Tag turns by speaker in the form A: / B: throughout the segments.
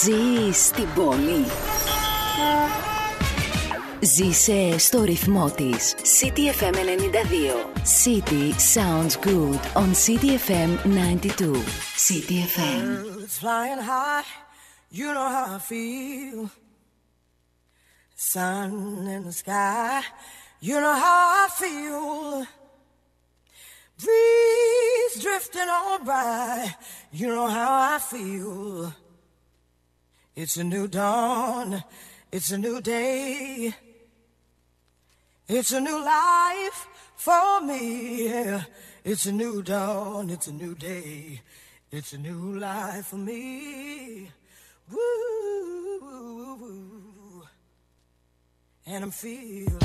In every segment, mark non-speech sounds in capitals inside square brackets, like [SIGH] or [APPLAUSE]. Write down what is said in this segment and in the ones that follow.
A: Ζεις στην πόλη. Ζήσε στο ρυθμό της. City FM 92. City sounds good on City FM 92. City FM.
B: Birds flying high, you know how I feel. Sun in the sky, you know how I feel. Breeze drifting on by, you know how I feel. It's a new dawn, it's a new day. It's a new life for me. It's a new dawn, it's a new day. It's a new life for me. Woo, and I'm feeling.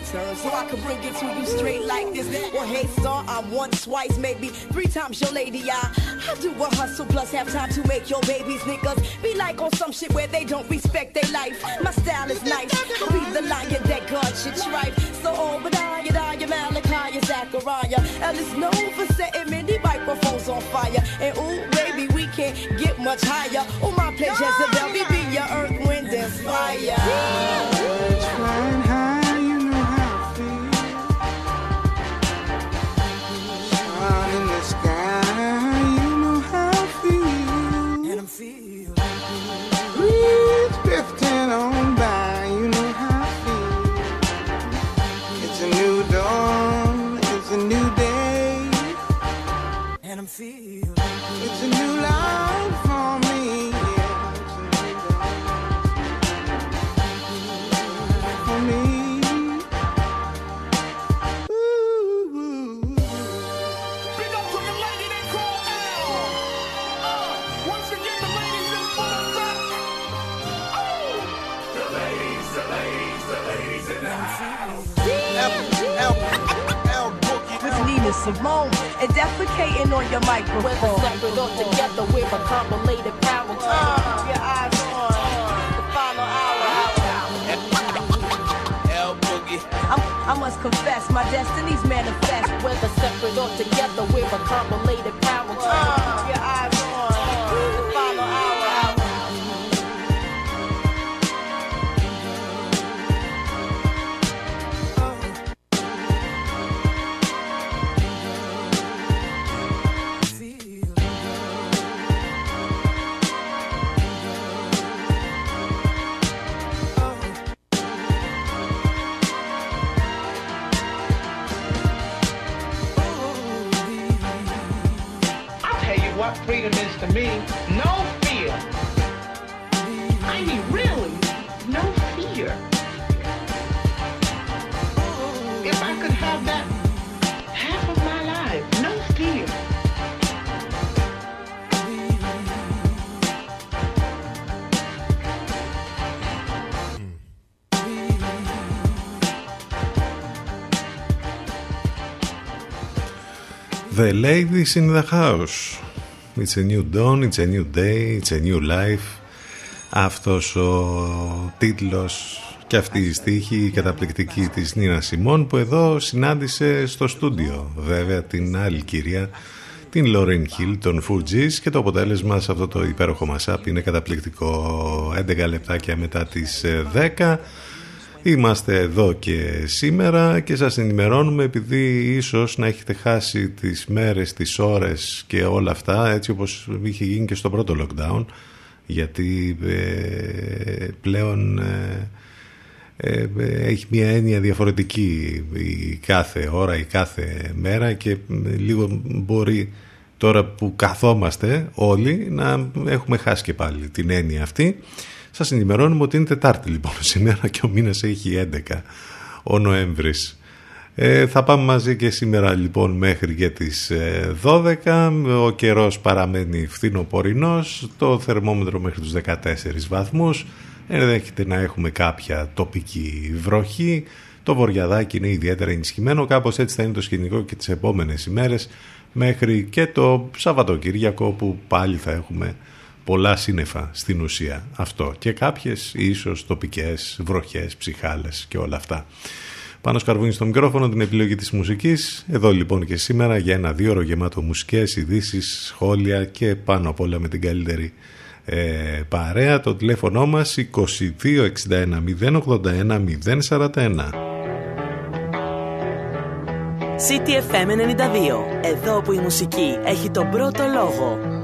B: Turn, so I could bring it to you straight like this. Well, hey, star, I'm once, twice, maybe three times your lady. I, I do a hustle plus have time to make your babies niggas be like on some shit where they don't respect their life. My style is nice, I be the lion that God should strife. So Obadiah, Daya, Malachi, Zachariah, Elle is known for setting many microphones on fire. And ooh, baby, we can't get much higher. Oh, my pleasure, Jezebel, be
C: Simone and defecating on your microphone.
D: Whether separate or together, we're a combinated power.
C: Uh, your eyes on the final hour. I'm, I must confess, my destiny's manifest.
D: Whether separate or together, we're a combinated power.
C: Uh,
E: me. No fear. I mean, really, no fear. If I could have that half of my life, no fear.
F: The ladies in the house. It's a new dawn, it's a new day, it's a new life. Αυτός ο τίτλος και αυτή η στίχη καταπληκτική της Νίνας Σιμών που εδώ συνάντησε στο στούντιο βέβαια την άλλη κυρία την Λόρεν Χιλ των Fugees και το αποτέλεσμα σε αυτό το υπέροχο mashup είναι καταπληκτικό 11 λεπτάκια μετά τις 10 Είμαστε εδώ και σήμερα και σας ενημερώνουμε επειδή ίσως να έχετε χάσει τις μέρες, τις ώρες και όλα αυτά έτσι όπως είχε γίνει και στο πρώτο lockdown γιατί ε, πλέον ε, ε, έχει μια έννοια διαφορετική η κάθε ώρα, η κάθε μέρα και λίγο μπορεί τώρα που καθόμαστε όλοι να έχουμε χάσει και πάλι την έννοια αυτή. Σας ενημερώνουμε ότι είναι Τετάρτη λοιπόν [LAUGHS] σήμερα και ο μήνας έχει 11 ο Νοέμβρης. Ε, θα πάμε μαζί και σήμερα λοιπόν μέχρι και τις 12. Ε, ο καιρός παραμένει φθινοπορεινός, το θερμόμετρο μέχρι τους 14 βαθμούς. Ενδέχεται να έχουμε κάποια τοπική βροχή. Το βορειαδάκι είναι ιδιαίτερα ενισχυμένο. Κάπως έτσι θα είναι το σκηνικό και τις επόμενες ημέρες μέχρι και το Σαββατοκύριακο που πάλι θα έχουμε πολλά σύννεφα στην ουσία αυτό και κάποιες ίσως τοπικές βροχές, ψυχάλες και όλα αυτά. Πάνω σκαρβούνι στο μικρόφωνο την επιλογή της μουσικής. Εδώ λοιπόν και σήμερα για ένα δύο ώρο γεμάτο μουσικές, ειδήσεις, σχόλια και πάνω απ' όλα με την καλύτερη ε, παρέα. Το τηλέφωνο μας 2261 081 041.
G: CTFM 92. Εδώ που η μουσική έχει τον πρώτο λόγο.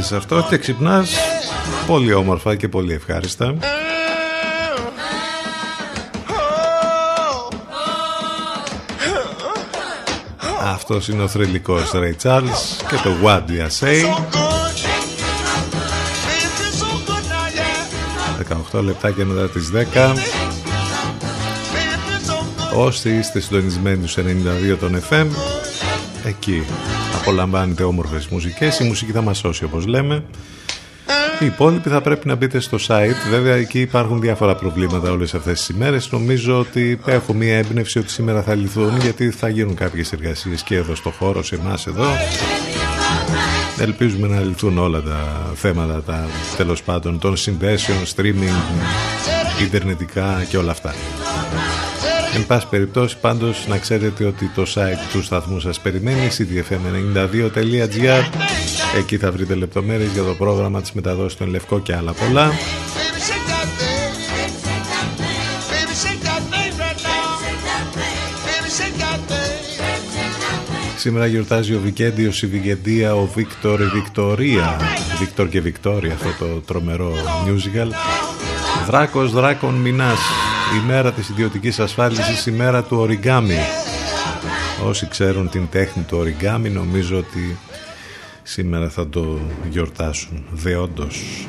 F: Βάζεις αυτό και ξυπνάς πολύ όμορφα και πολύ ευχάριστα. Αυτός είναι ο θρηλυκός Ray Charles και το What Do You Say 18 λεπτά και μετά τις 10 Όσοι είστε συντονισμένοι στους 92 των FM Εκεί απολαμβάνετε όμορφες μουσικές Η μουσική θα μας σώσει όπως λέμε οι υπόλοιποι θα πρέπει να μπείτε στο site. Βέβαια, εκεί υπάρχουν διάφορα προβλήματα όλες αυτές τις ημέρες. Νομίζω ότι έχω μία έμπνευση ότι σήμερα θα λυθούν γιατί θα γίνουν κάποιες εργασίες και εδώ στο χώρο, σε εμάς εδώ. Ελπίζουμε να λυθούν όλα τα θέματα, τα τέλος πάντων των συνδέσεων, streaming, ιντερνετικά και όλα αυτά. Εν πάση περιπτώσει πάντως να ξέρετε ότι το site του σταθμού σας περιμένει cdfm92.gr Εκεί θα βρείτε λεπτομέρειες για το πρόγραμμα της μεταδόσης των Λευκό και άλλα πολλά. Σήμερα γιορτάζει ο Βικέντιος, η Βικεντία, ο Βίκτορ, η Βικτορία. Βίκτορ και Βικτόρια αυτό το τρομερό musical. Δράκος Δράκων Μινάς η μέρα της ιδιωτικής ασφάλισης, η μέρα του οριγκάμι. Όσοι ξέρουν την τέχνη του οριγκάμι νομίζω ότι σήμερα θα το γιορτάσουν δεόντως.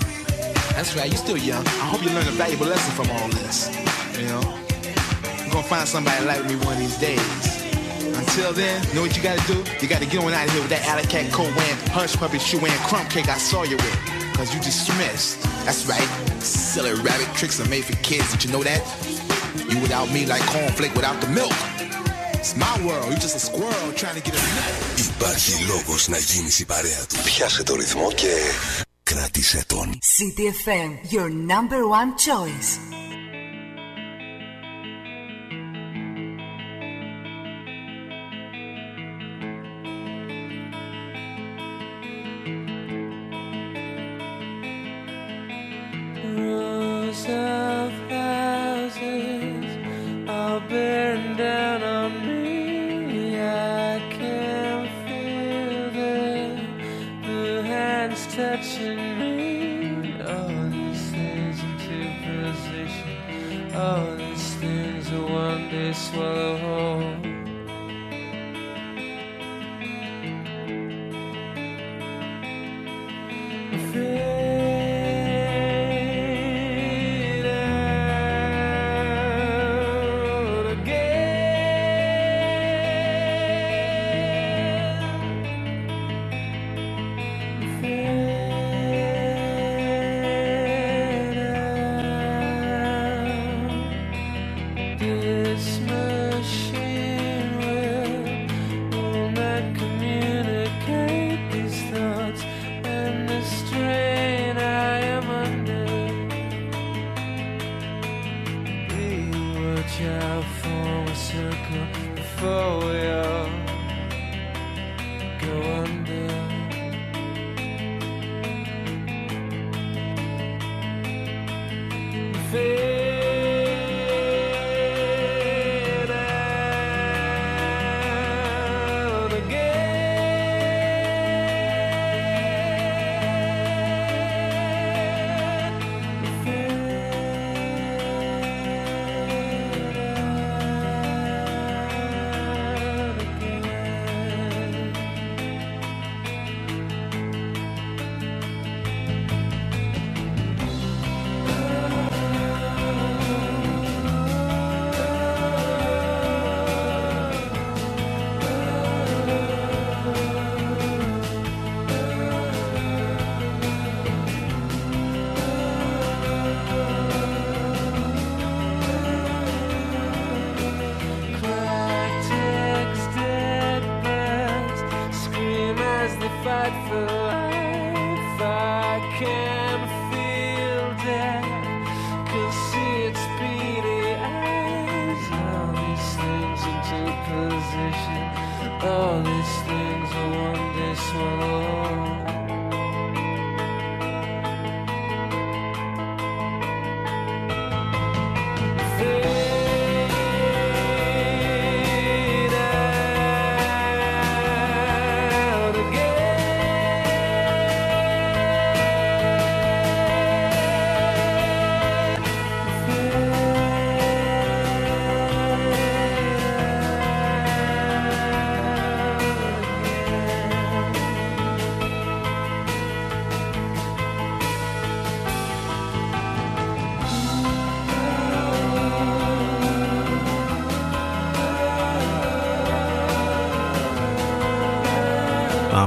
H: That's right, you still young. I hope you learn a valuable lesson from all this. You know? You're gonna find somebody like me one of these days. Until then, know what you gotta do? You gotta get on out of here with that alley cat coat wearing, hush puppy shoe wearing crumb cake I saw you with. Cause you dismissed. That's right. Silly rabbit tricks are made for kids. Did you know that? You without me like cornflake without the milk. It's my world. You just a squirrel trying to get a nut.
I: Υπάρχει λόγος να γίνεις η παρέα του. Πιάσε το ρυθμό και κράτησε τον.
A: CTFM, your number one choice.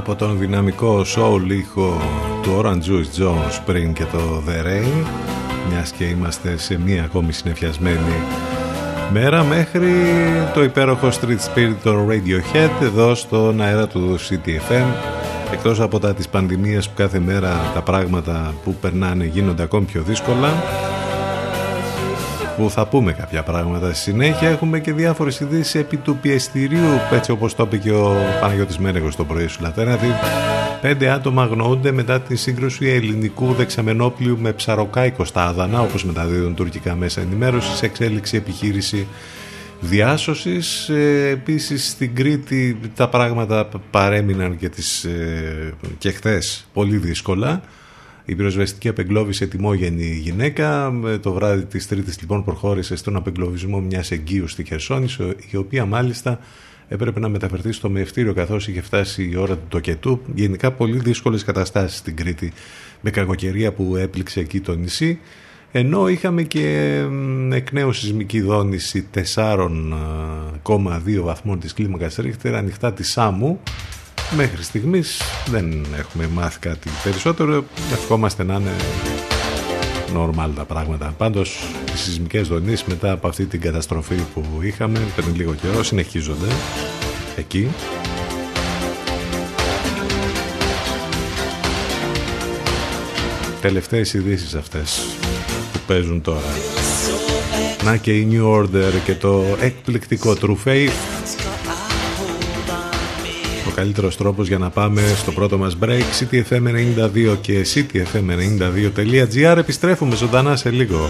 F: Από τον δυναμικό soul ήχο του Orange Juice Jones πριν και το The Rain μιας και είμαστε σε μία ακόμη συνεφιασμένη μέρα μέχρι το υπέροχο Street Spirit των Radiohead εδώ στον αέρα του CTFM εκτός από τα της πανδημίας που κάθε μέρα τα πράγματα που περνάνε γίνονται ακόμη πιο δύσκολα που θα πούμε κάποια πράγματα στη συνέχεια. Έχουμε και διάφορες ειδήσεις επί του πιεστηρίου έτσι όπως το είπε και ο Παναγιώτης Μένεγος το πρωί σου Λατέρνατη πέντε άτομα αγνοούνται μετά τη σύγκρουση ελληνικού δεξαμενόπλιου με ψαροκάικο στα Άδανα όπως μεταδίδουν τουρκικά μέσα ενημέρωσης σε εξέλιξη επιχείρηση διάσωσης. Ε, επίσης στην Κρήτη τα πράγματα παρέμειναν και, τις, ε, και χθες πολύ δύσκολα η πυροσβεστική απεγκλώβησε τιμόγενη γυναίκα. Το βράδυ της Τρίτης λοιπόν προχώρησε στον απεγκλωβισμό μιας εγκύου στη Χερσόνησο, η οποία μάλιστα έπρεπε να μεταφερθεί στο μευτήριο καθώς είχε φτάσει η ώρα του τοκετού. Γενικά πολύ δύσκολες καταστάσεις στην Κρήτη με κακοκαιρία που έπληξε εκεί το νησί. Ενώ είχαμε και εκ νέου σεισμική δόνηση 4,2 βαθμών της κλίμακας Ρίχτερ ανοιχτά της Σάμου Μέχρι στιγμής δεν έχουμε μάθει κάτι περισσότερο. Ευχόμαστε να είναι normal τα πράγματα. Πάντως οι σεισμικές δονήσεις μετά από αυτή την καταστροφή που είχαμε πριν λίγο καιρό συνεχίζονται εκεί. Τελευταίες ειδήσεις αυτές που παίζουν τώρα. Να και η New Order και το εκπληκτικό True Faith καλύτερος τρόπος για να πάμε στο πρώτο μας break. ctfm92 και ctfm92.gr επιστρέφουμε ζωντανά σε λίγο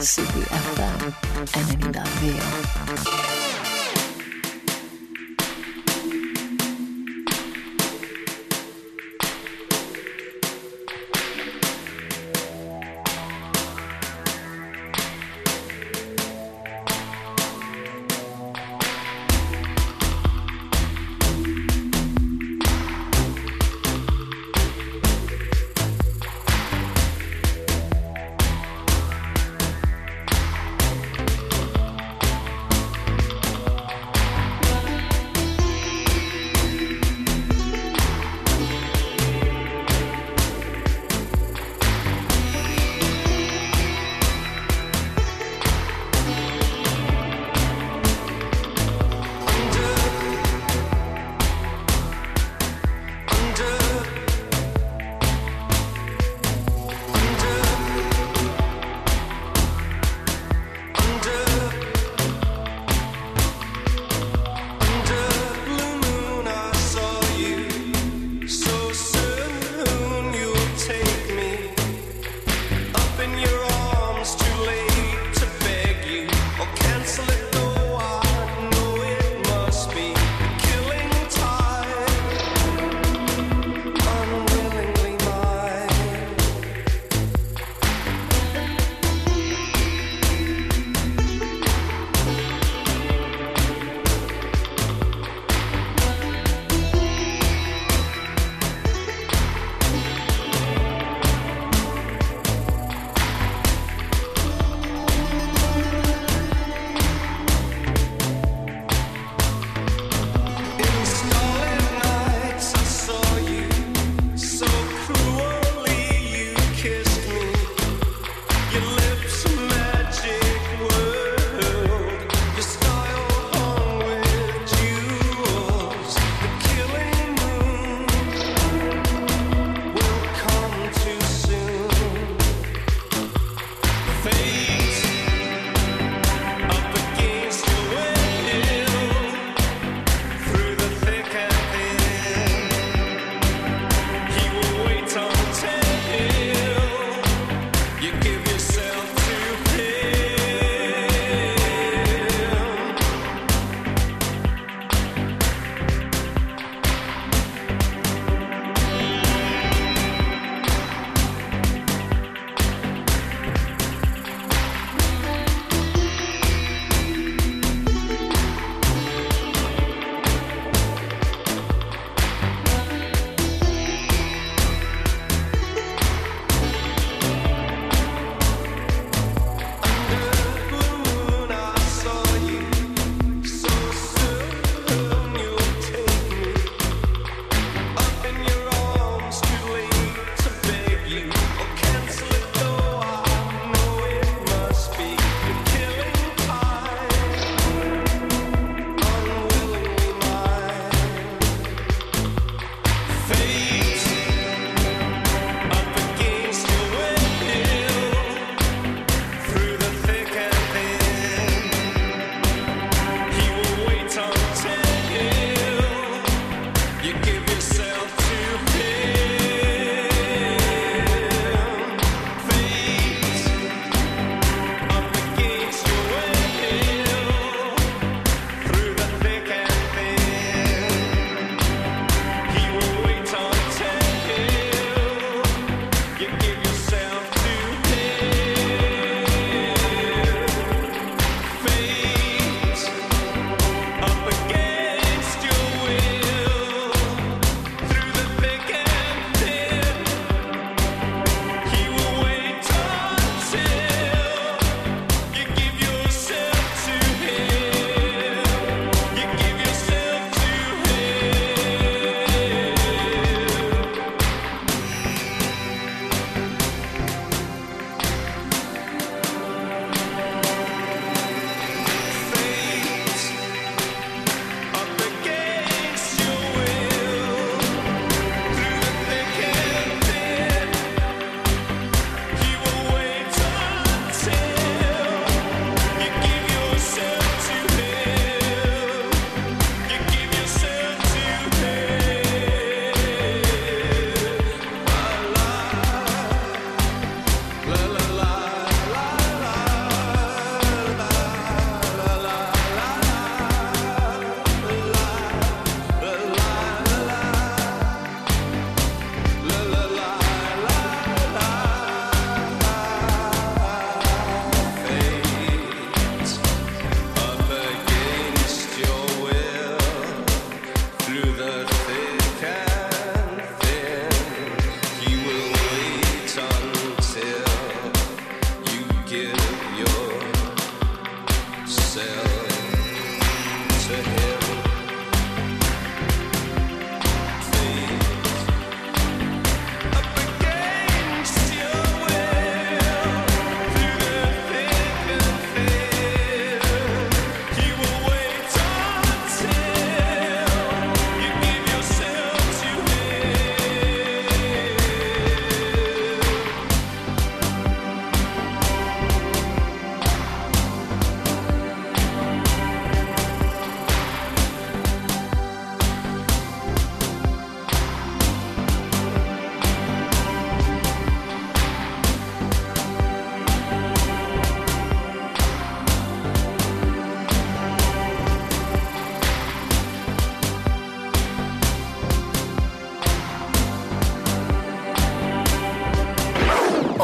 A: CBFM and in Enida video.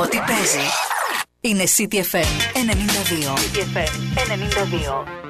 A: Ό,τι παίζει είναι CTFM 92. CTFM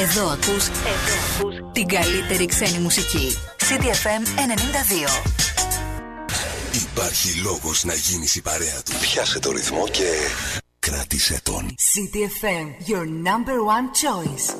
J: Εδώ ακούς, εδώ ακούς την καλύτερη ξένη μουσική. CDFM 92.
I: Υπάρχει λόγος να γίνεις η παρέα του. Πιάσε το ρυθμό και κράτησε τον.
J: CDFM, your number one choice.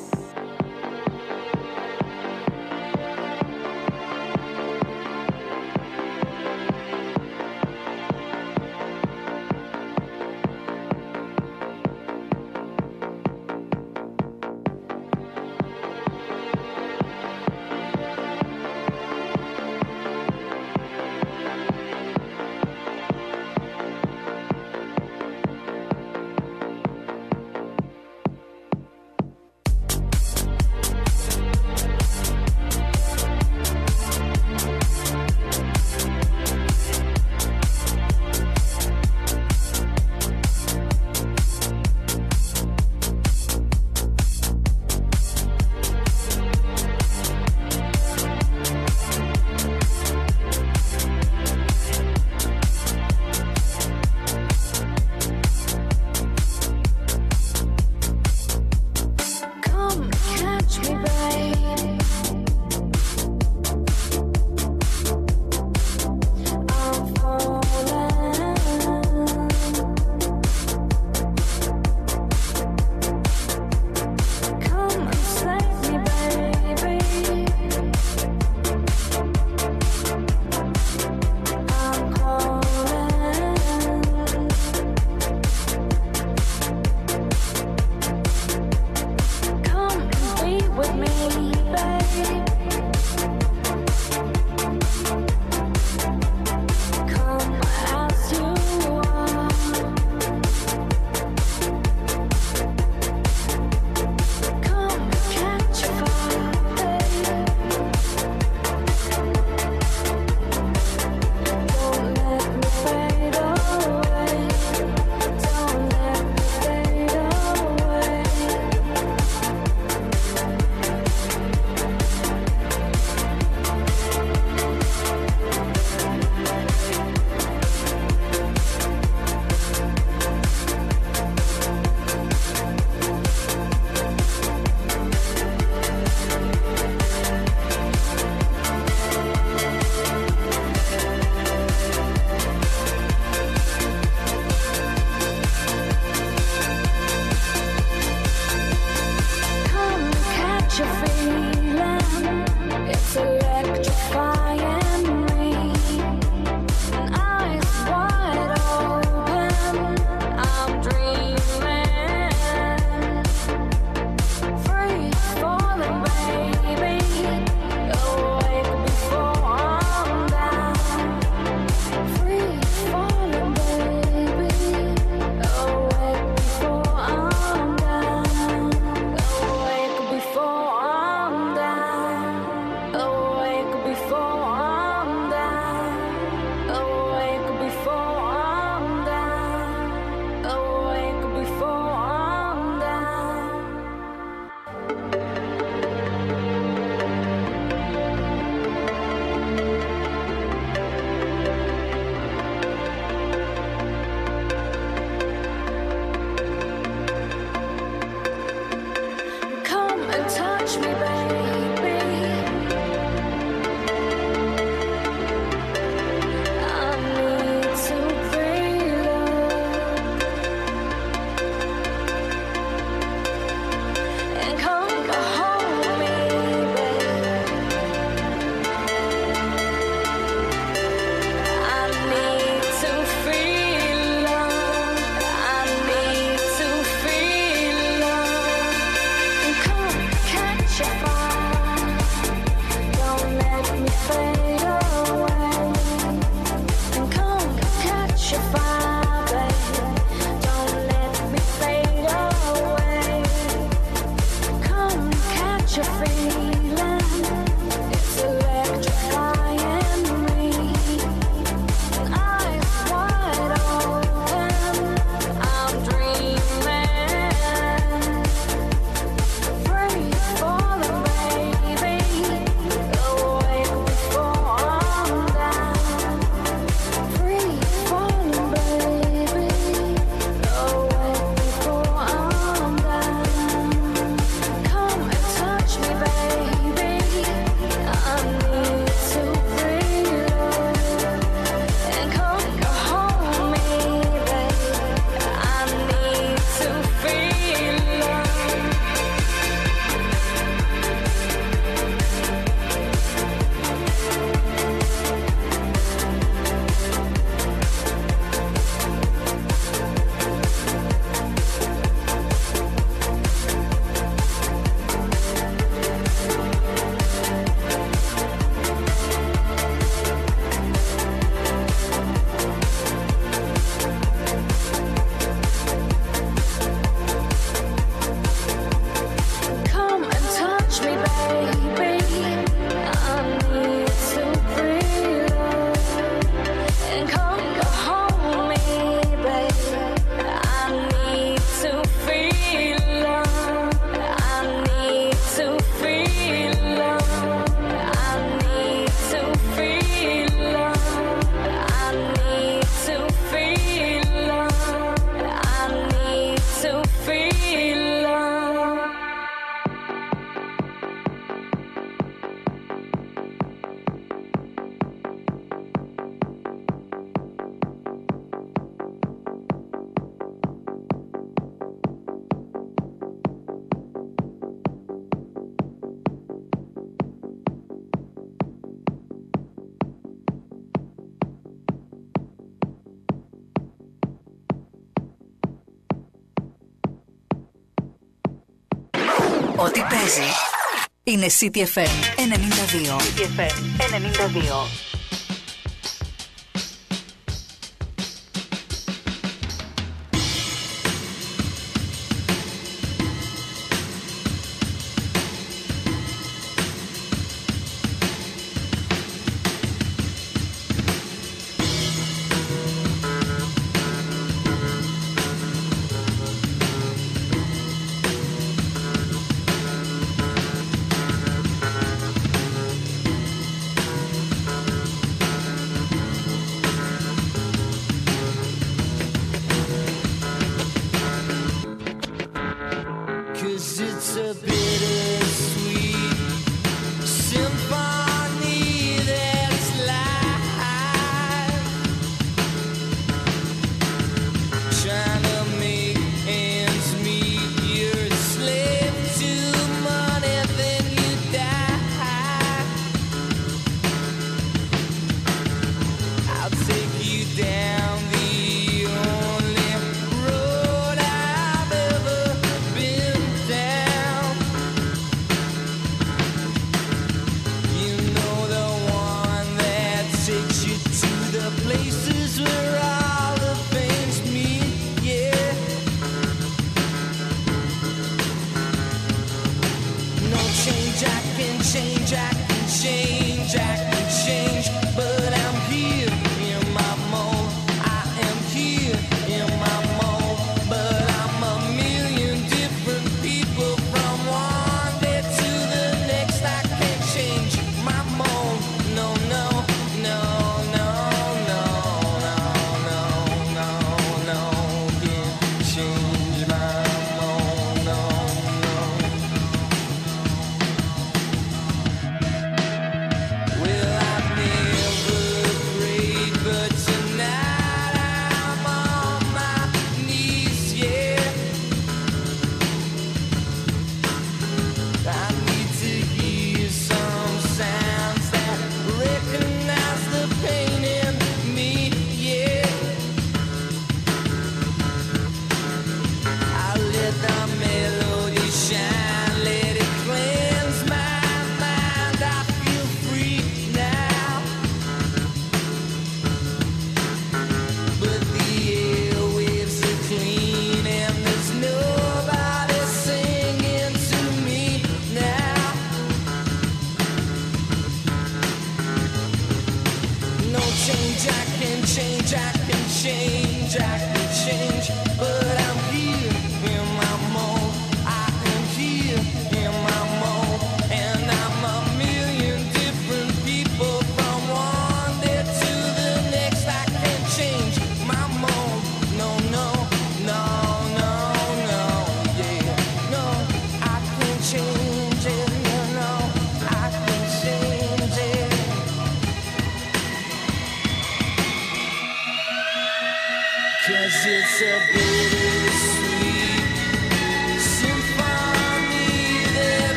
K: μοιάζει. Είναι CTFM 92. CTFM 92.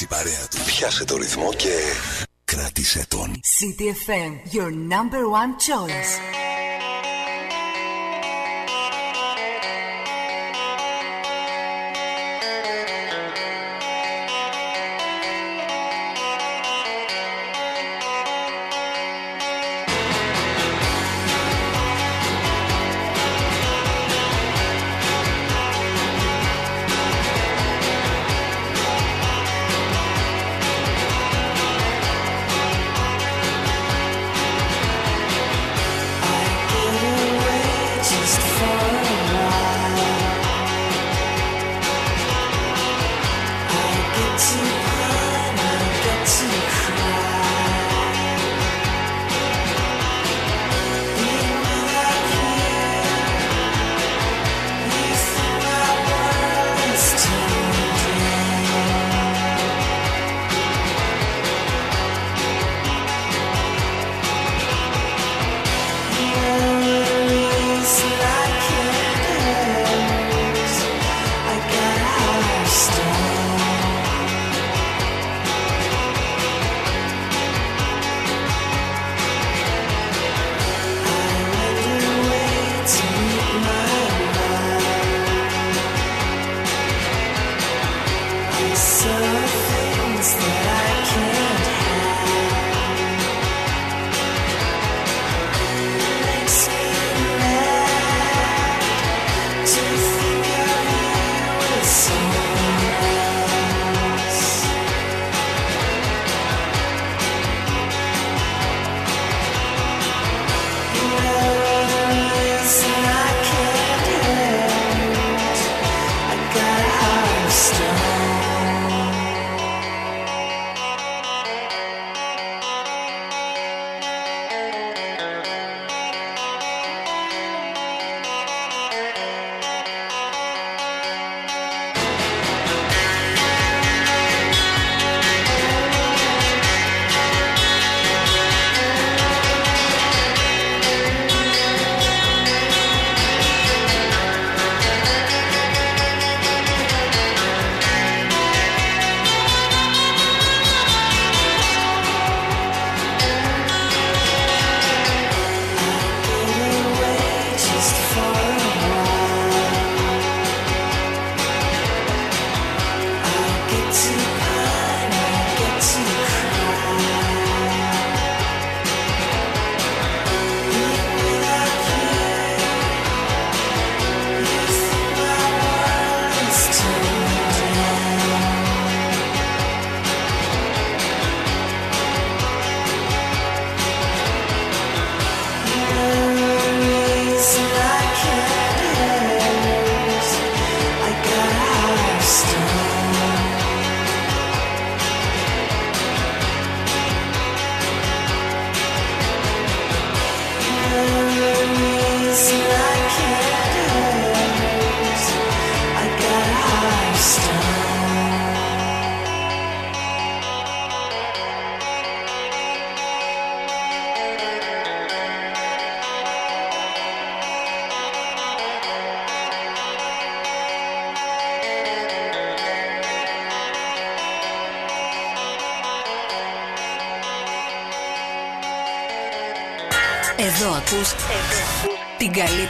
I: η παρέα του. Πιάσε το ρυθμό και κράτησε τον.
L: CTFM, your number one choice.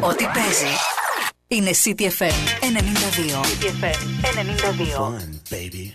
J: Ό,τι παίζει είναι City FM 92. City FM 92.
M: Fun, baby.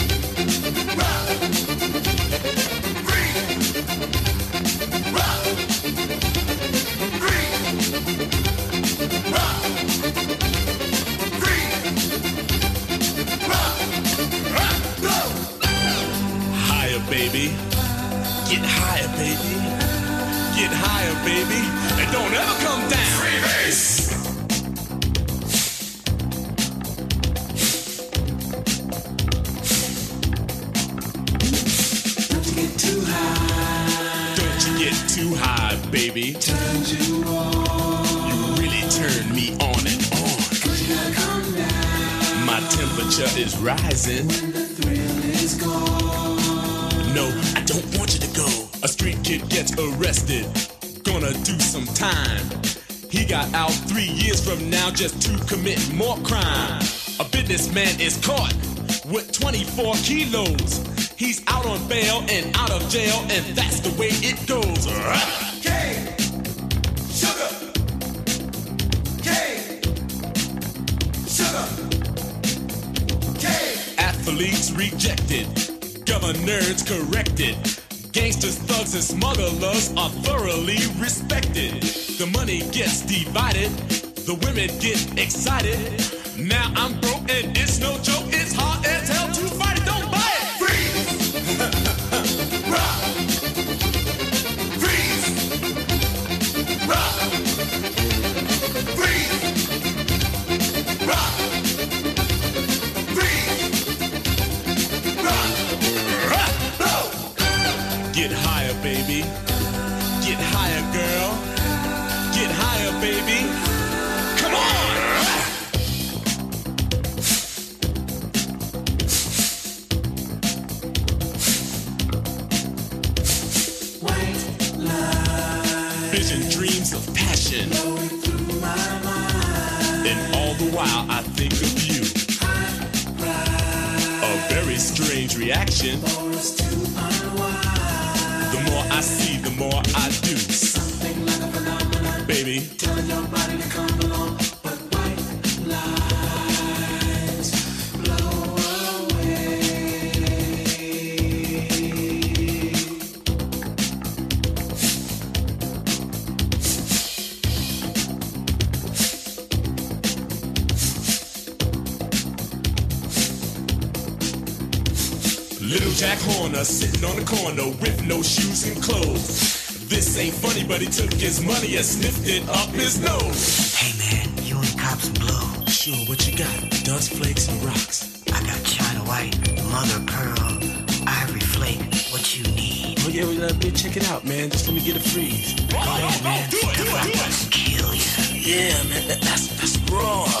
M: baby. And don't ever come down. Don't you get too high, Don't you get too high, baby. Turn you on. You really turn me on and on. My temperature is rising. When the thrill is gone. No, I don't want you to go. A street kid gets arrested. Gonna do some time. He got out three years from now just to commit more crime. A businessman is caught with 24 kilos. He's out on bail and out of jail, and that's the way it goes.
N: K, sugar. K, sugar. K.
M: Athletes rejected, governors corrected. Gangsters, thugs, and smugglers are thoroughly respected. The money gets divided, the women get excited. Now I'm broke and it's no joke, it's hard reaction. but he took his money and sniffed it up his nose.
L: Hey man, you and cops blow.
M: Sure, what you got? Dust flakes and rocks.
L: I got China White, Mother Pearl, Ivory Flake, what you need.
M: Oh yeah, well, uh, bitch, check it out, man. Just let me get a freeze.
L: Oh, oh, man. Do it, do it, do it. Kill you.
M: Yeah, man, that, that's, that's raw.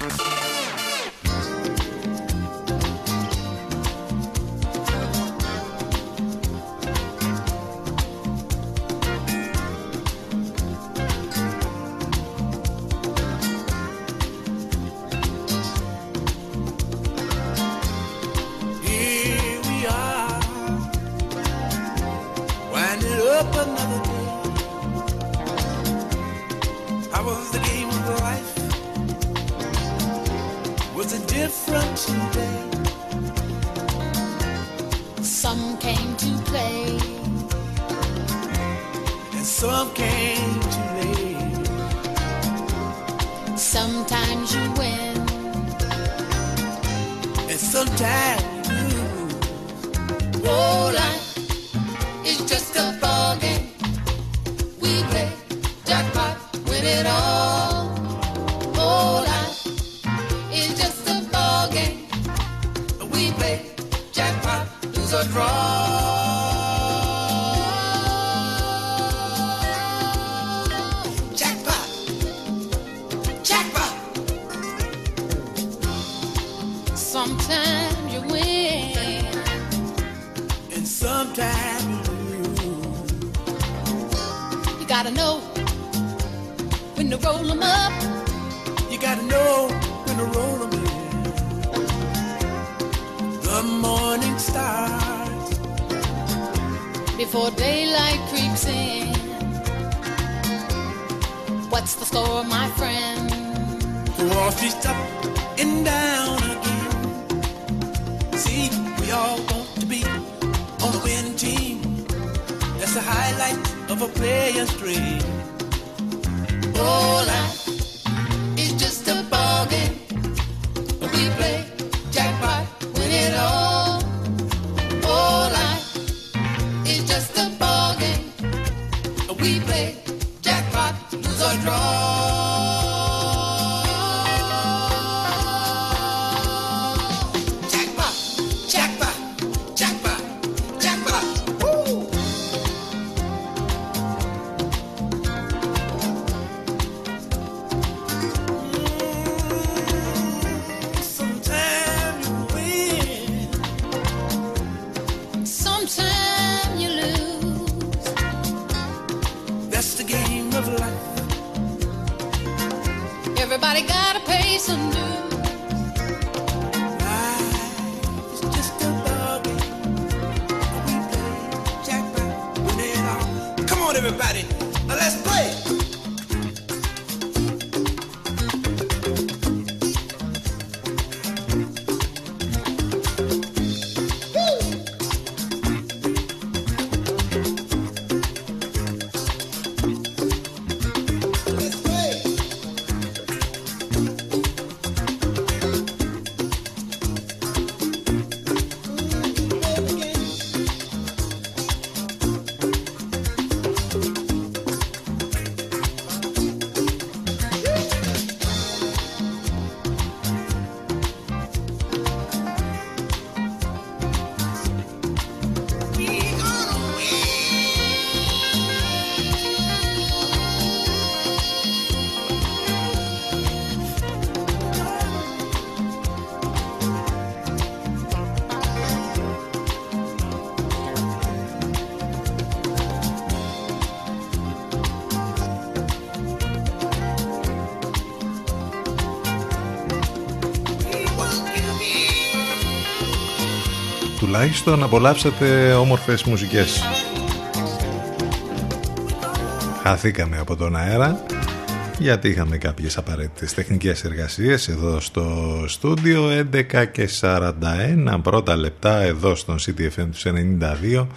O: never play
P: us straight. Hola.
F: Τουλάχιστον απολαύσατε όμορφες μουσικές. Χαθήκαμε από τον αέρα γιατί είχαμε κάποιες απαραίτητες τεχνικές εργασίες εδώ στο στούντιο. 11 και 41 πρώτα λεπτά εδώ στον CTFM τους 92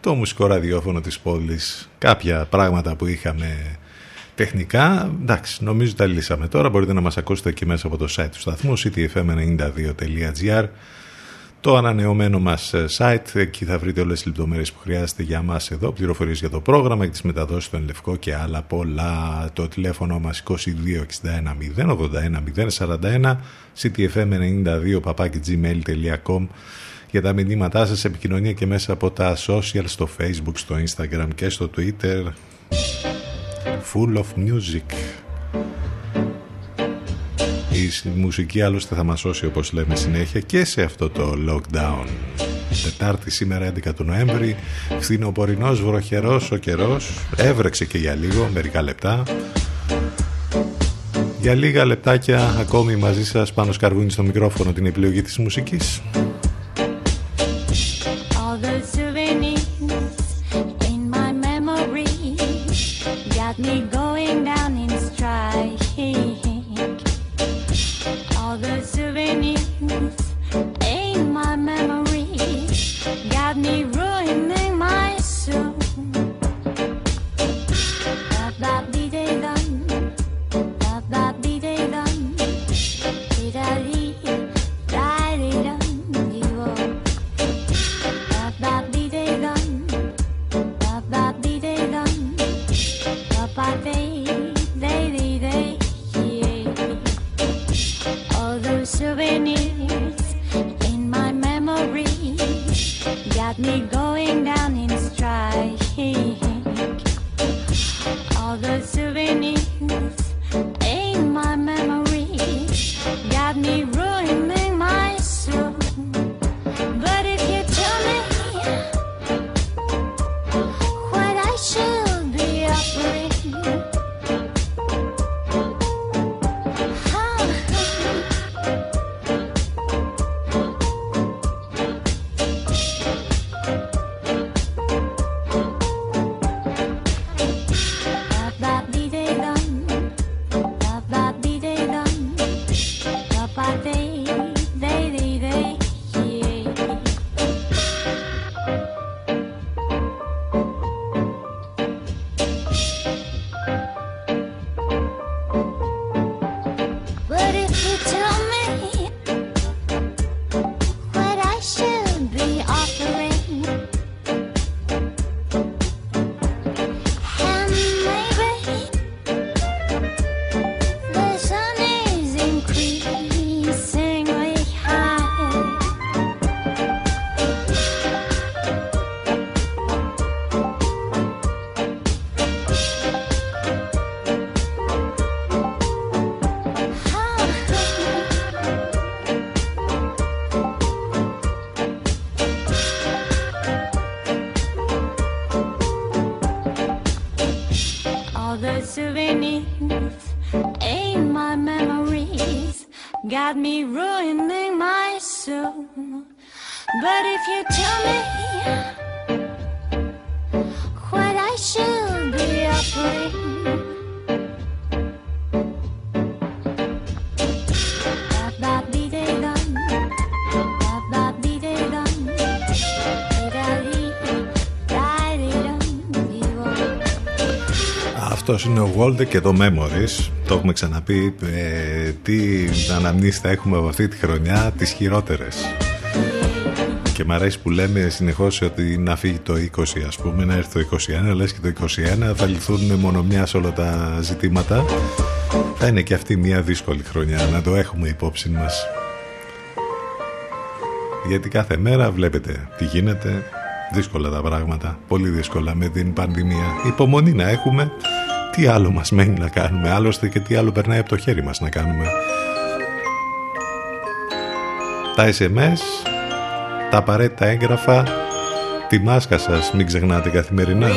F: το μουσικό ραδιόφωνο της πόλης. Κάποια πράγματα που είχαμε τεχνικά. Εντάξει νομίζω τα λύσαμε τώρα. Μπορείτε να μας ακούσετε και μέσα από το site του σταθμού ctfm92.gr το ανανεωμένο μας site. Εκεί θα βρείτε όλες τις λεπτομέρειες που χρειάζεται για μας εδώ, πληροφορίες για το πρόγραμμα και τις μεταδόσεις στον Λευκό και άλλα πολλά. Το τηλέφωνο μας 2261 081 041 ctfm92 papakigmail.com για τα μηνύματά σας επικοινωνία και μέσα από τα social στο facebook, στο instagram και στο twitter full of music η μουσική άλλωστε θα μας σώσει όπως λέμε συνέχεια και σε αυτό το lockdown. Τετάρτη σήμερα 11 του Νοέμβρη, φθινοπορεινός βροχερός ο καιρός, έβρεξε και για λίγο, μερικά λεπτά. Για λίγα λεπτάκια ακόμη μαζί σας πάνω σκαρβούνι στο μικρόφωνο την επιλογή της μουσικής. Αυτός είναι ο Walde και το Memories. Το έχουμε ξαναπεί. Ε, τι αναμνήσεις θα έχουμε από αυτή τη χρονιά, τις χειρότερες. Και μ' αρέσει που λέμε συνεχώς ότι να φύγει το 20 ας πούμε, να έρθει το 21, λες και το 21 θα λυθούν μόνο μια όλα τα ζητήματα. Θα είναι και αυτή μια δύσκολη χρονιά, να το έχουμε υπόψη μας. Γιατί κάθε μέρα βλέπετε τι γίνεται, δύσκολα τα πράγματα, πολύ δύσκολα με την πανδημία. Υπομονή να έχουμε, τι άλλο μας μένει να κάνουμε, άλλωστε και τι άλλο περνάει από το χέρι μας να κάνουμε. Τα SMS, τα απαραίτητα έγγραφα, τη μάσκα σας, μην ξεχνάτε καθημερινά.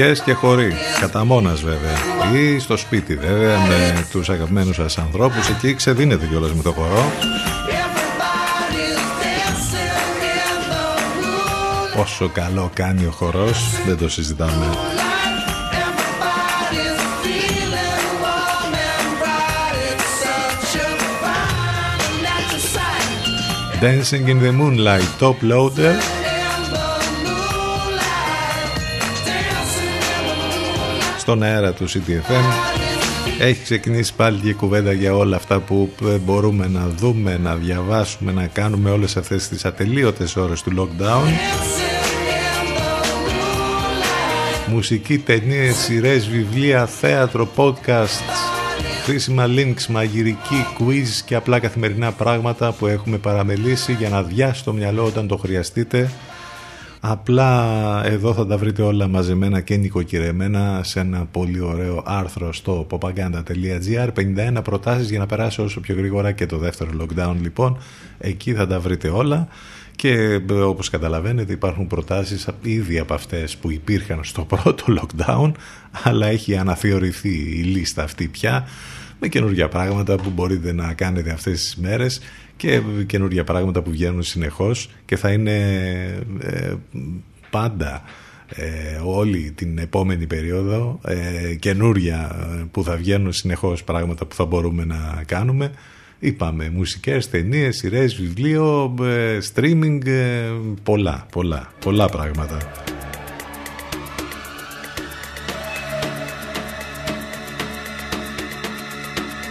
F: Μουσικές και χωρί, κατά μόνας βέβαια ή στο σπίτι βέβαια με τους αγαπημένους σας ανθρώπους εκεί ξεδίνετε κιόλας με το χορό Πόσο καλό κάνει ο χορός, δεν το συζητάμε
P: Feeling warm and bright. It's such a fine and natural sight.
F: Dancing in the Moonlight, Top Loader Στον αέρα του CTFM έχει ξεκινήσει πάλι και η κουβέντα για όλα αυτά που ε, μπορούμε να δούμε, να διαβάσουμε, να κάνουμε όλες αυτές τις ατελείωτες ώρες του lockdown. Μουσική, ταινίες, σειρές, βιβλία, θέατρο, podcast, χρήσιμα links, μαγειρική, quiz και απλά καθημερινά πράγματα που έχουμε παραμελήσει για να διάσει το μυαλό όταν το χρειαστείτε. Απλά εδώ θα τα βρείτε όλα μαζεμένα και νοικοκυρεμένα σε ένα πολύ ωραίο άρθρο στο popaganda.gr 51 προτάσεις για να περάσει όσο πιο γρήγορα και το δεύτερο lockdown λοιπόν. Εκεί θα τα βρείτε όλα. Και ε, όπως καταλαβαίνετε υπάρχουν προτάσεις ήδη από αυτές που υπήρχαν στο πρώτο [LAUGHS] lockdown αλλά έχει αναθεωρηθεί η λίστα αυτή πια
Q: με καινούργια πράγματα που μπορείτε να κάνετε αυτές τις μέρες και καινούργια πράγματα που βγαίνουν συνεχώς και θα είναι ε, πάντα ε, όλη την επόμενη περίοδο ε, καινούρια ε, που θα βγαίνουν συνεχώς πράγματα που θα μπορούμε να κάνουμε. Είπαμε μουσικές, ταινίες, σειρές, βιβλίο ε, streaming ε, πολλά, πολλά, πολλά πράγματα.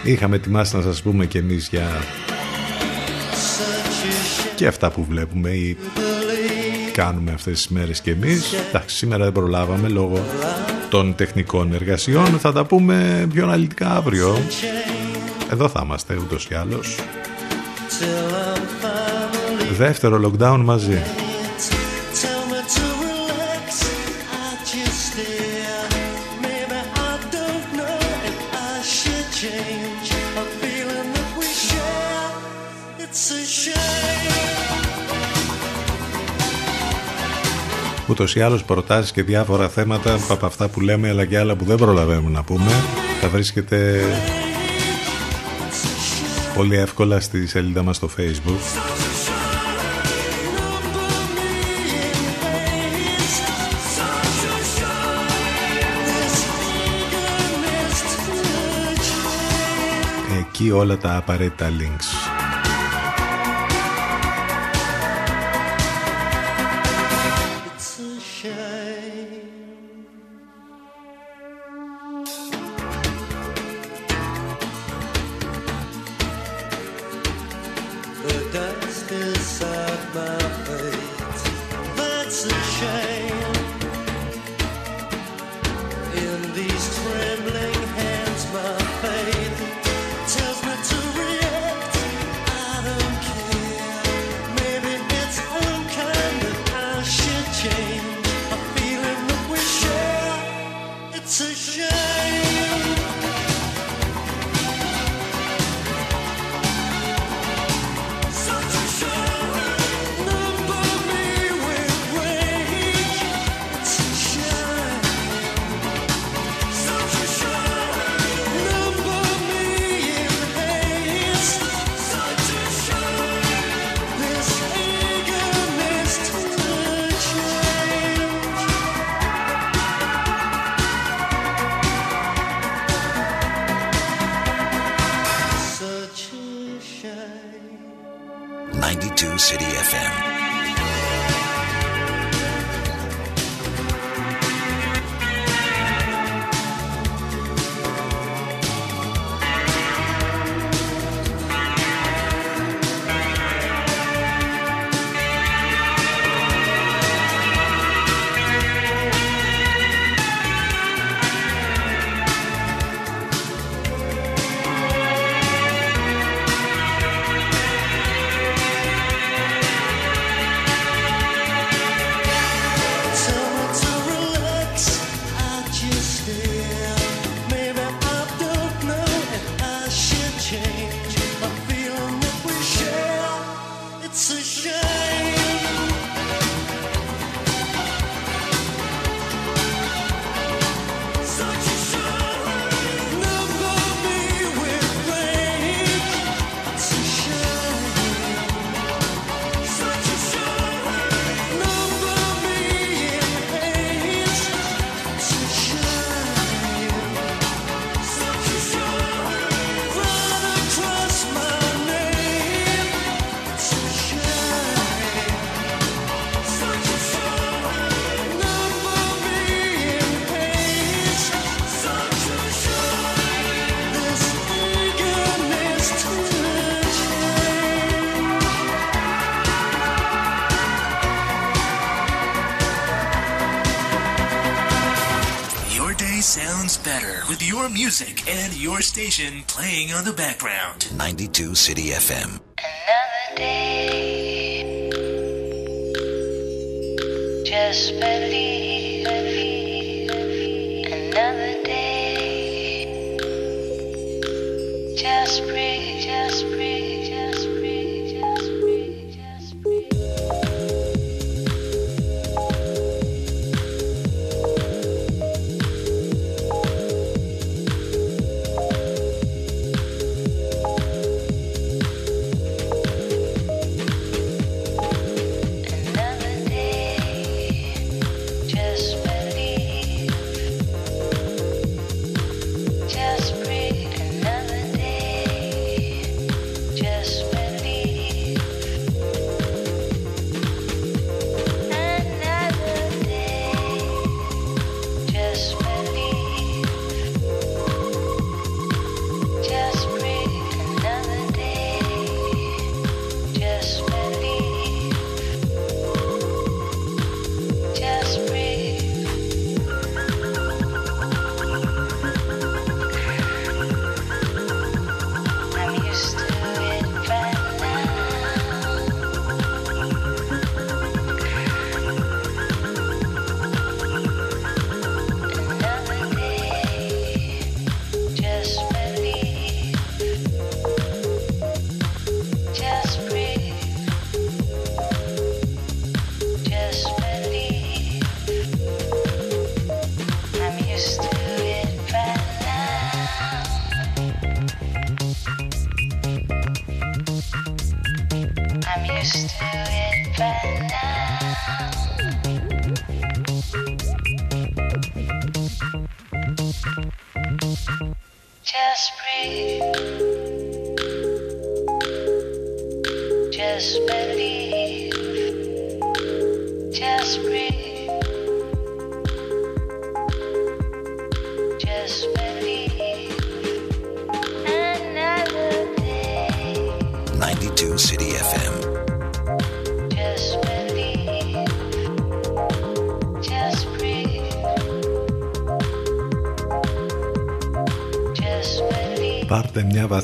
Q: Είχαμε ετοιμάσει να σας πούμε και εμείς για και αυτά που βλέπουμε ή κάνουμε αυτές τις μέρες και εμείς. Εντάξει σήμερα δεν προλάβαμε λόγω των τεχνικών εργασιών. Θα τα πούμε πιο αναλυτικά αύριο. Εδώ θα είμαστε ούτως ή άλλως. Δεύτερο lockdown μαζί Ούτως ή άλλως προτάσεις και διάφορα θέματα από αυτά που λέμε αλλά και άλλα που δεν προλαβαίνουμε να πούμε θα βρίσκεται πολύ εύκολα στη σελίδα μας στο facebook. Εκεί όλα τα απαραίτητα links
R: and your station playing on the background.
S: 92 City FM.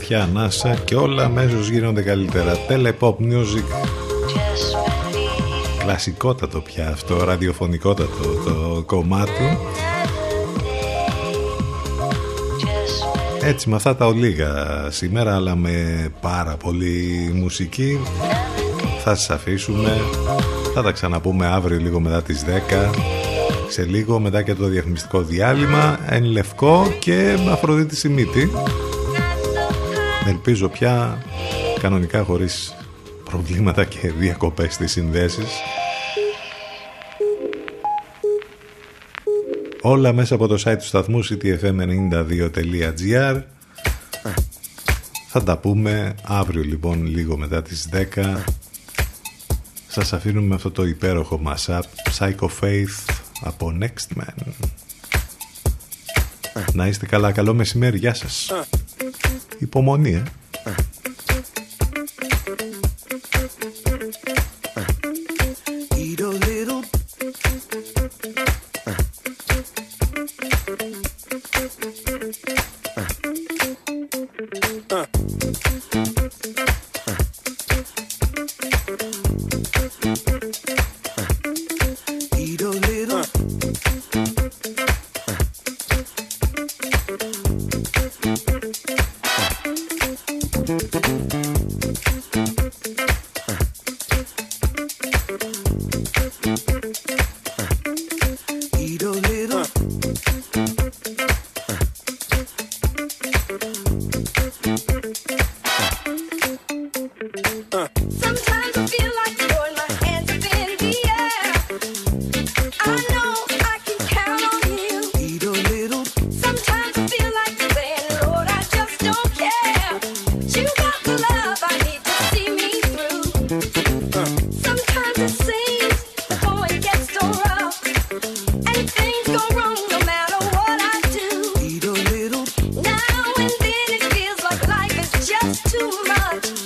F: Βαθιά ανάσα και όλα αμέσως γίνονται καλύτερα. Telepop music. Κλασικότατο πια αυτό, ραδιοφωνικότατο το κομμάτι. Έτσι με αυτά τα ολίγα σήμερα αλλά με πάρα πολύ μουσική θα σας αφήσουμε θα τα ξαναπούμε αύριο λίγο μετά τις 10 σε λίγο μετά και το διαφημιστικό διάλειμμα εν λευκό και με Αφροδίτη Σιμίτη ελπίζω πια κανονικά χωρίς προβλήματα και διακοπές στις συνδέσεις. Όλα μέσα από το site του σταθμού ctfm92.gr Θα τα πούμε αύριο λοιπόν λίγο μετά τις 10 Σας αφήνουμε με αυτό το υπέροχο mashup Psycho Faith από Next Man. Να είστε καλά, καλό μεσημέρι, γεια σας Υπομονή, ε
T: touch.